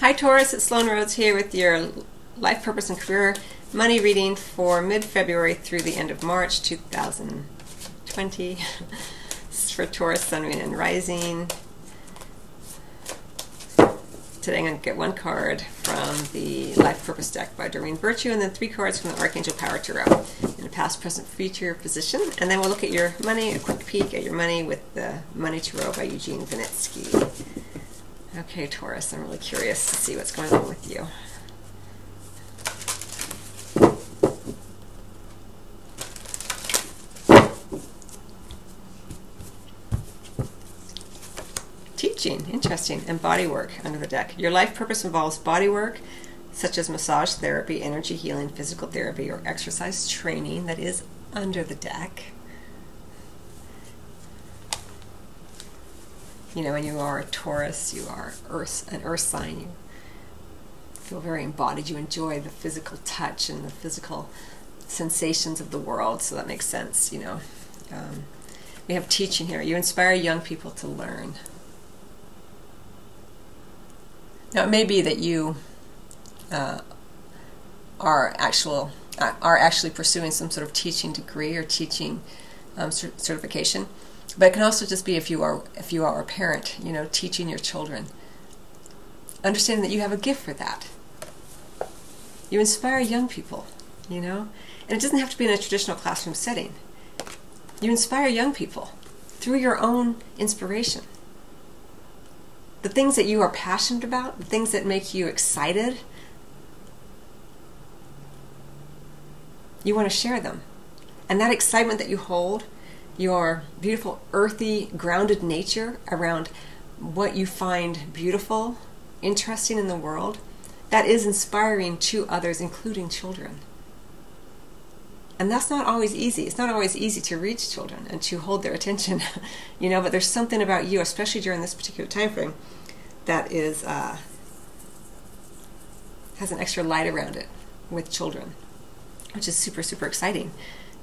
Hi Taurus, it's Sloan Rhodes here with your life purpose and career money reading for mid-February through the end of March 2020. this is for Taurus, Sun, Moon, and Rising. Today I'm going to get one card from the Life Purpose deck by Doreen Virtue and then three cards from the Archangel Power Tarot in a past, present, future position. And then we'll look at your money, a quick peek at your money with the Money Tarot by Eugene Vinitsky. Okay, Taurus, I'm really curious to see what's going on with you. Teaching, interesting, and body work under the deck. Your life purpose involves body work, such as massage therapy, energy healing, physical therapy, or exercise training that is under the deck. You know, when you are a Taurus, you are earth, an earth sign, you feel very embodied. You enjoy the physical touch and the physical sensations of the world, so that makes sense, you know. Um, we have teaching here. You inspire young people to learn. Now, it may be that you uh, are actual uh, are actually pursuing some sort of teaching degree or teaching um, certification but it can also just be if you are if you are a parent, you know, teaching your children. Understanding that you have a gift for that. You inspire young people, you know? And it doesn't have to be in a traditional classroom setting. You inspire young people through your own inspiration. The things that you are passionate about, the things that make you excited, you want to share them. And that excitement that you hold your beautiful, earthy, grounded nature around what you find beautiful, interesting in the world, that is inspiring to others, including children. And that's not always easy. It's not always easy to reach children and to hold their attention, you know. But there's something about you, especially during this particular time frame, that is uh, has an extra light around it with children, which is super super exciting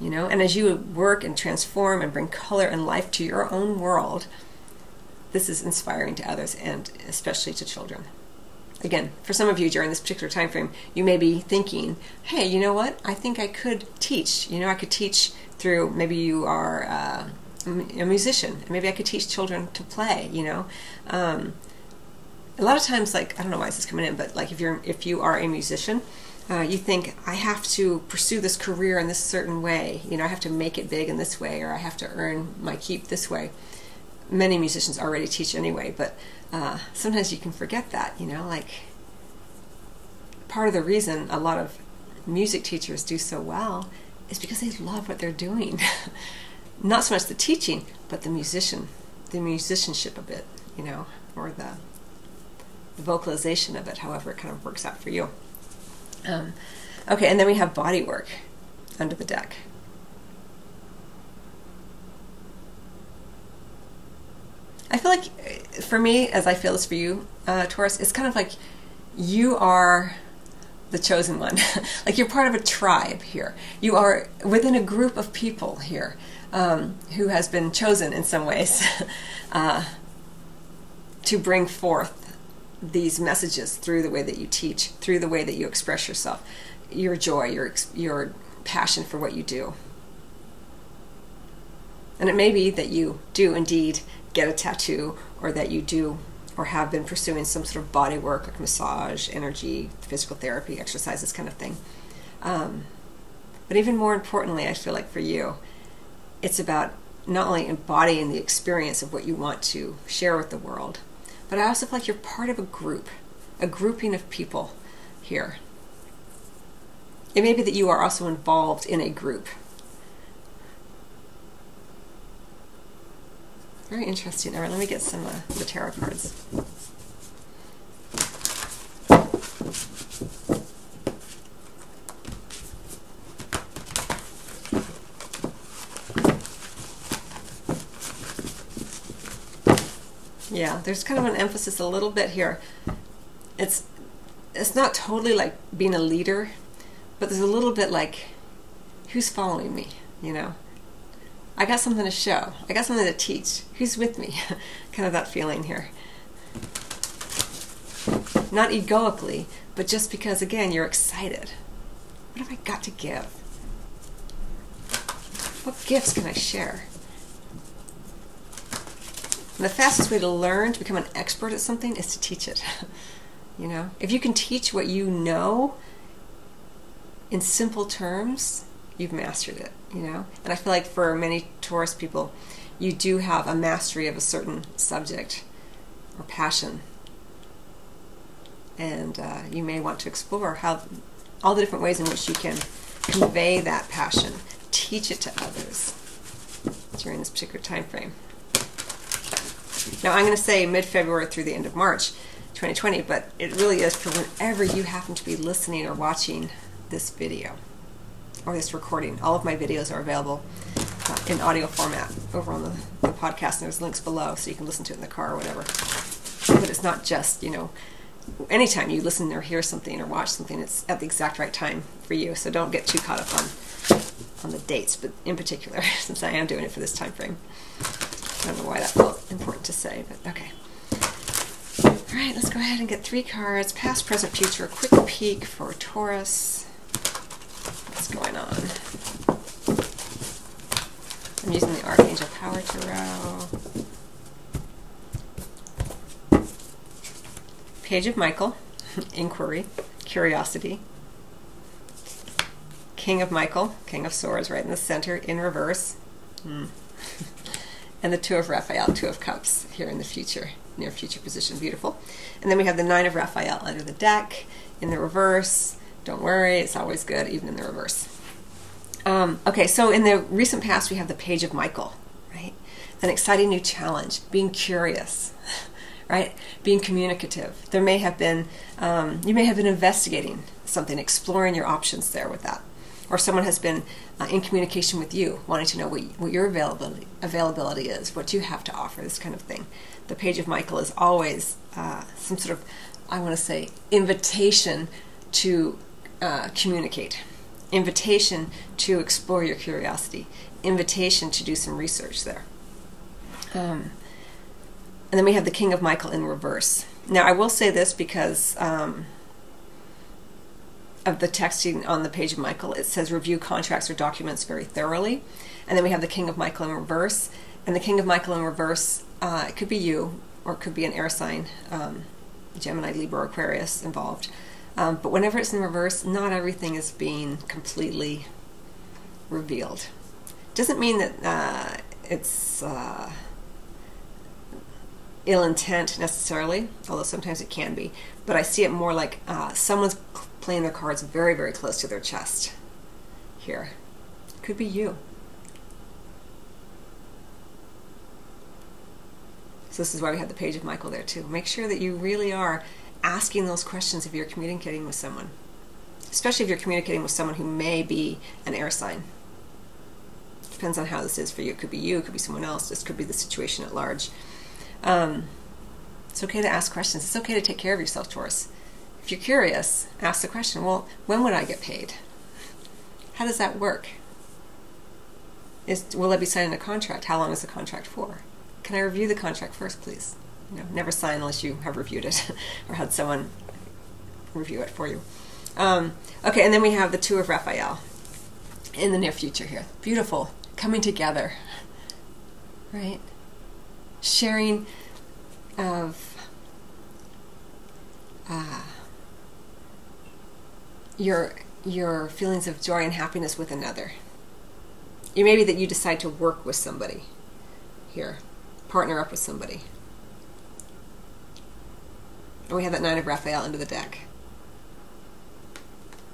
you know? And as you work and transform and bring color and life to your own world this is inspiring to others and especially to children. Again for some of you during this particular time frame you may be thinking hey you know what? I think i could teach. You know i could teach through maybe you are uh, a musician. Maybe i could teach children to play you know? Um, a lot of times like i don't know why this is coming in but like if you're if you are a musician uh, you think I have to pursue this career in this certain way. You know, I have to make it big in this way, or I have to earn my keep this way. Many musicians already teach anyway, but uh, sometimes you can forget that. You know, like part of the reason a lot of music teachers do so well is because they love what they're doing. Not so much the teaching, but the musician, the musicianship of it. You know, or the the vocalization of it, however it kind of works out for you. Um, okay, and then we have body work under the deck. I feel like, for me, as I feel this for you, uh, Taurus, it's kind of like you are the chosen one. like you're part of a tribe here. You are within a group of people here um, who has been chosen in some ways uh, to bring forth these messages through the way that you teach, through the way that you express yourself, your joy, your your passion for what you do. And it may be that you do indeed get a tattoo, or that you do or have been pursuing some sort of body work, like massage, energy, physical therapy, exercise, this kind of thing. Um, but even more importantly, I feel like for you, it's about not only embodying the experience of what you want to share with the world, but I also feel like you're part of a group, a grouping of people here. It may be that you are also involved in a group. Very interesting. All right, let me get some uh, the tarot cards. Yeah, there's kind of an emphasis a little bit here. It's it's not totally like being a leader, but there's a little bit like who's following me, you know? I got something to show. I got something to teach. Who's with me? kind of that feeling here. not egoically, but just because, again, you're excited. What have I got to give? What gifts can I share? The fastest way to learn, to become an expert at something, is to teach it. you know, if you can teach what you know in simple terms, you've mastered it. You know, and I feel like for many Taurus people, you do have a mastery of a certain subject or passion, and uh, you may want to explore how all the different ways in which you can convey that passion, teach it to others during this particular time frame. Now, I'm going to say mid February through the end of March 2020, but it really is for whenever you happen to be listening or watching this video or this recording. All of my videos are available uh, in audio format over on the, the podcast, and there's links below so you can listen to it in the car or whatever. But it's not just, you know, anytime you listen or hear something or watch something, it's at the exact right time for you. So don't get too caught up on on the dates, but in particular, since I am doing it for this time frame. I don't know why that felt important to say, but okay. All right, let's go ahead and get three cards. Past, present, future. Quick peek for Taurus. What's going on? I'm using the Archangel Power Tarot. Page of Michael, Inquiry, Curiosity. King of Michael, King of Swords, right in the center, in reverse. Hmm. and the Two of Raphael, Two of Cups, here in the future, near future position. Beautiful. And then we have the Nine of Raphael under the deck, in the reverse. Don't worry, it's always good, even in the reverse. Um, okay, so in the recent past, we have the Page of Michael, right? An exciting new challenge, being curious, right? Being communicative. There may have been, um, you may have been investigating something, exploring your options there with that or someone has been uh, in communication with you, wanting to know what, what your availability, availability is, what you have to offer, this kind of thing. The page of Michael is always uh, some sort of, I want to say, invitation to uh, communicate, invitation to explore your curiosity, invitation to do some research there. Um, and then we have the King of Michael in reverse. Now, I will say this because um, of the texting on the page of Michael, it says review contracts or documents very thoroughly. And then we have the King of Michael in reverse. And the King of Michael in reverse, uh, it could be you or it could be an air sign, um, Gemini, Libra, Aquarius involved. Um, but whenever it's in reverse, not everything is being completely revealed. Doesn't mean that uh, it's uh, ill intent necessarily, although sometimes it can be. But I see it more like uh, someone's playing their cards very, very close to their chest here. Could be you. So this is why we have the page of Michael there too. Make sure that you really are asking those questions if you're communicating with someone. Especially if you're communicating with someone who may be an air sign. Depends on how this is for you. It could be you, it could be someone else, this could be the situation at large. Um, it's okay to ask questions. It's okay to take care of yourself, Taurus. If you're curious, ask the question well, when would I get paid? How does that work? Is, will I be signing a contract? How long is the contract for? Can I review the contract first, please? You know, never sign unless you have reviewed it or had someone review it for you. Um, okay, and then we have the two of Raphael in the near future here. Beautiful, coming together, right? Sharing of uh, your your feelings of joy and happiness with another. It may be that you decide to work with somebody here, partner up with somebody. And we have that Nine of Raphael under the deck.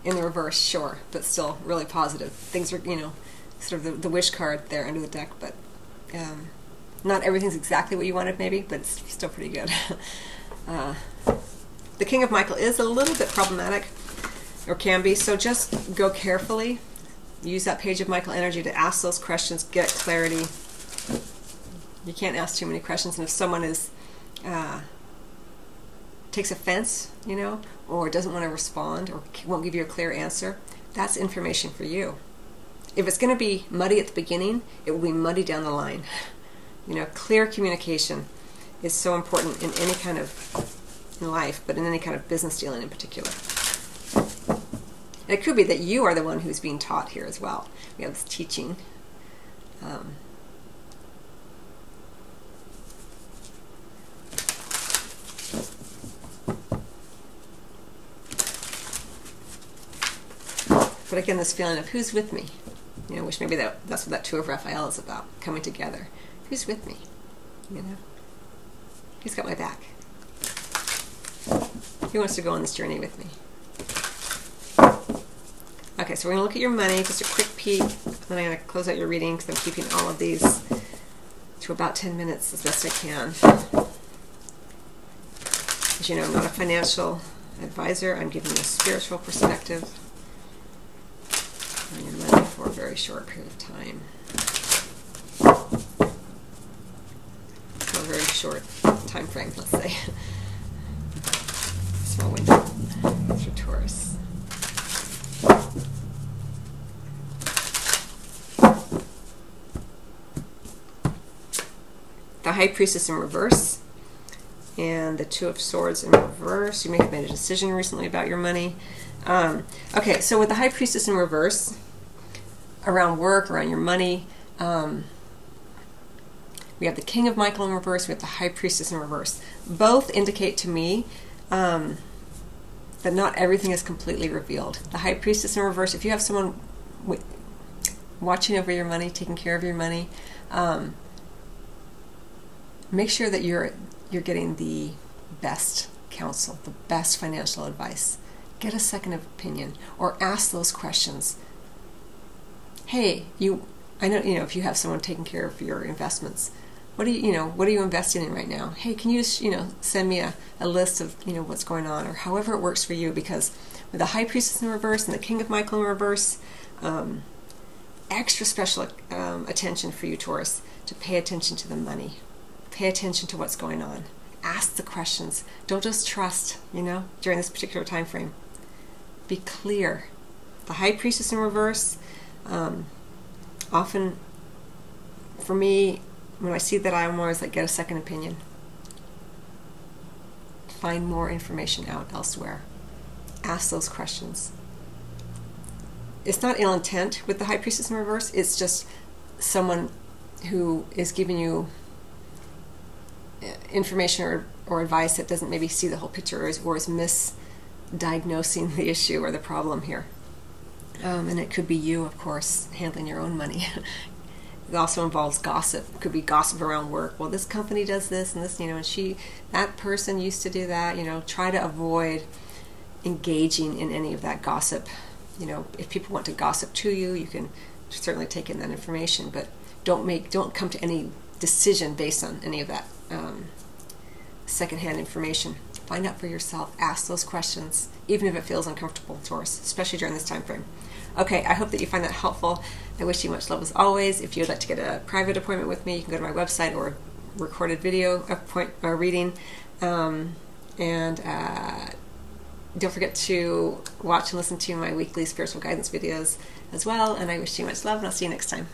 In the reverse, sure, but still really positive. Things are, you know, sort of the, the wish card there under the deck, but um, not everything's exactly what you wanted, maybe, but it's still pretty good. uh, the King of Michael is a little bit problematic or can be. So just go carefully. Use that page of Michael energy to ask those questions, get clarity. You can't ask too many questions, and if someone is uh, takes offense, you know, or doesn't want to respond, or won't give you a clear answer, that's information for you. If it's going to be muddy at the beginning, it will be muddy down the line. You know, clear communication is so important in any kind of in life, but in any kind of business dealing in particular. And it could be that you are the one who's being taught here as well. We have this teaching. Um, but again, this feeling of who's with me, you know, which maybe that, that's what that two of Raphael is about, coming together. Who's with me? You know, who's got my back? Who wants to go on this journey with me? Okay, so we're going to look at your money, just a quick peek. Then I'm going to close out your reading because I'm keeping all of these to about 10 minutes as best I can. As you know, I'm not a financial advisor. I'm giving you a spiritual perspective on your money for a very short period of time. For a very short time frame, let's say. Small window for Taurus. The High Priestess in reverse and the Two of Swords in reverse. You may have made a decision recently about your money. Um, okay, so with the High Priestess in reverse, around work, around your money, um, we have the King of Michael in reverse, we have the High Priestess in reverse. Both indicate to me um, that not everything is completely revealed. The High Priestess in reverse, if you have someone watching over your money, taking care of your money, um, make sure that you're you're getting the best counsel, the best financial advice. Get a second opinion or ask those questions. Hey, you I know you know if you have someone taking care of your investments, what are you you know what are you investing in right now? Hey, can you just you know send me a, a list of you know what's going on or however it works for you because with the High Priestess in reverse and the King of Michael in reverse, um, extra special um, attention for you Taurus to pay attention to the money Pay attention to what's going on. Ask the questions. Don't just trust, you know, during this particular time frame. Be clear. The High Priestess in reverse, um, often for me, when I see that, I'm always like, get a second opinion. Find more information out elsewhere. Ask those questions. It's not ill intent with the High Priestess in reverse, it's just someone who is giving you information or, or advice that doesn't maybe see the whole picture or is, or is misdiagnosing the issue or the problem here. Um, and it could be you, of course, handling your own money. it also involves gossip. It could be gossip around work. Well, this company does this and this, you know, and she, that person used to do that. You know, try to avoid engaging in any of that gossip. You know, if people want to gossip to you, you can certainly take in that information, but don't make, don't come to any decision based on any of that um, secondhand information. Find out for yourself. Ask those questions, even if it feels uncomfortable, Taurus, especially during this time frame. Okay, I hope that you find that helpful. I wish you much love as always. If you'd like to get a private appointment with me, you can go to my website or recorded video appoint, or reading. Um, and uh, don't forget to watch and listen to my weekly spiritual guidance videos as well. And I wish you much love, and I'll see you next time.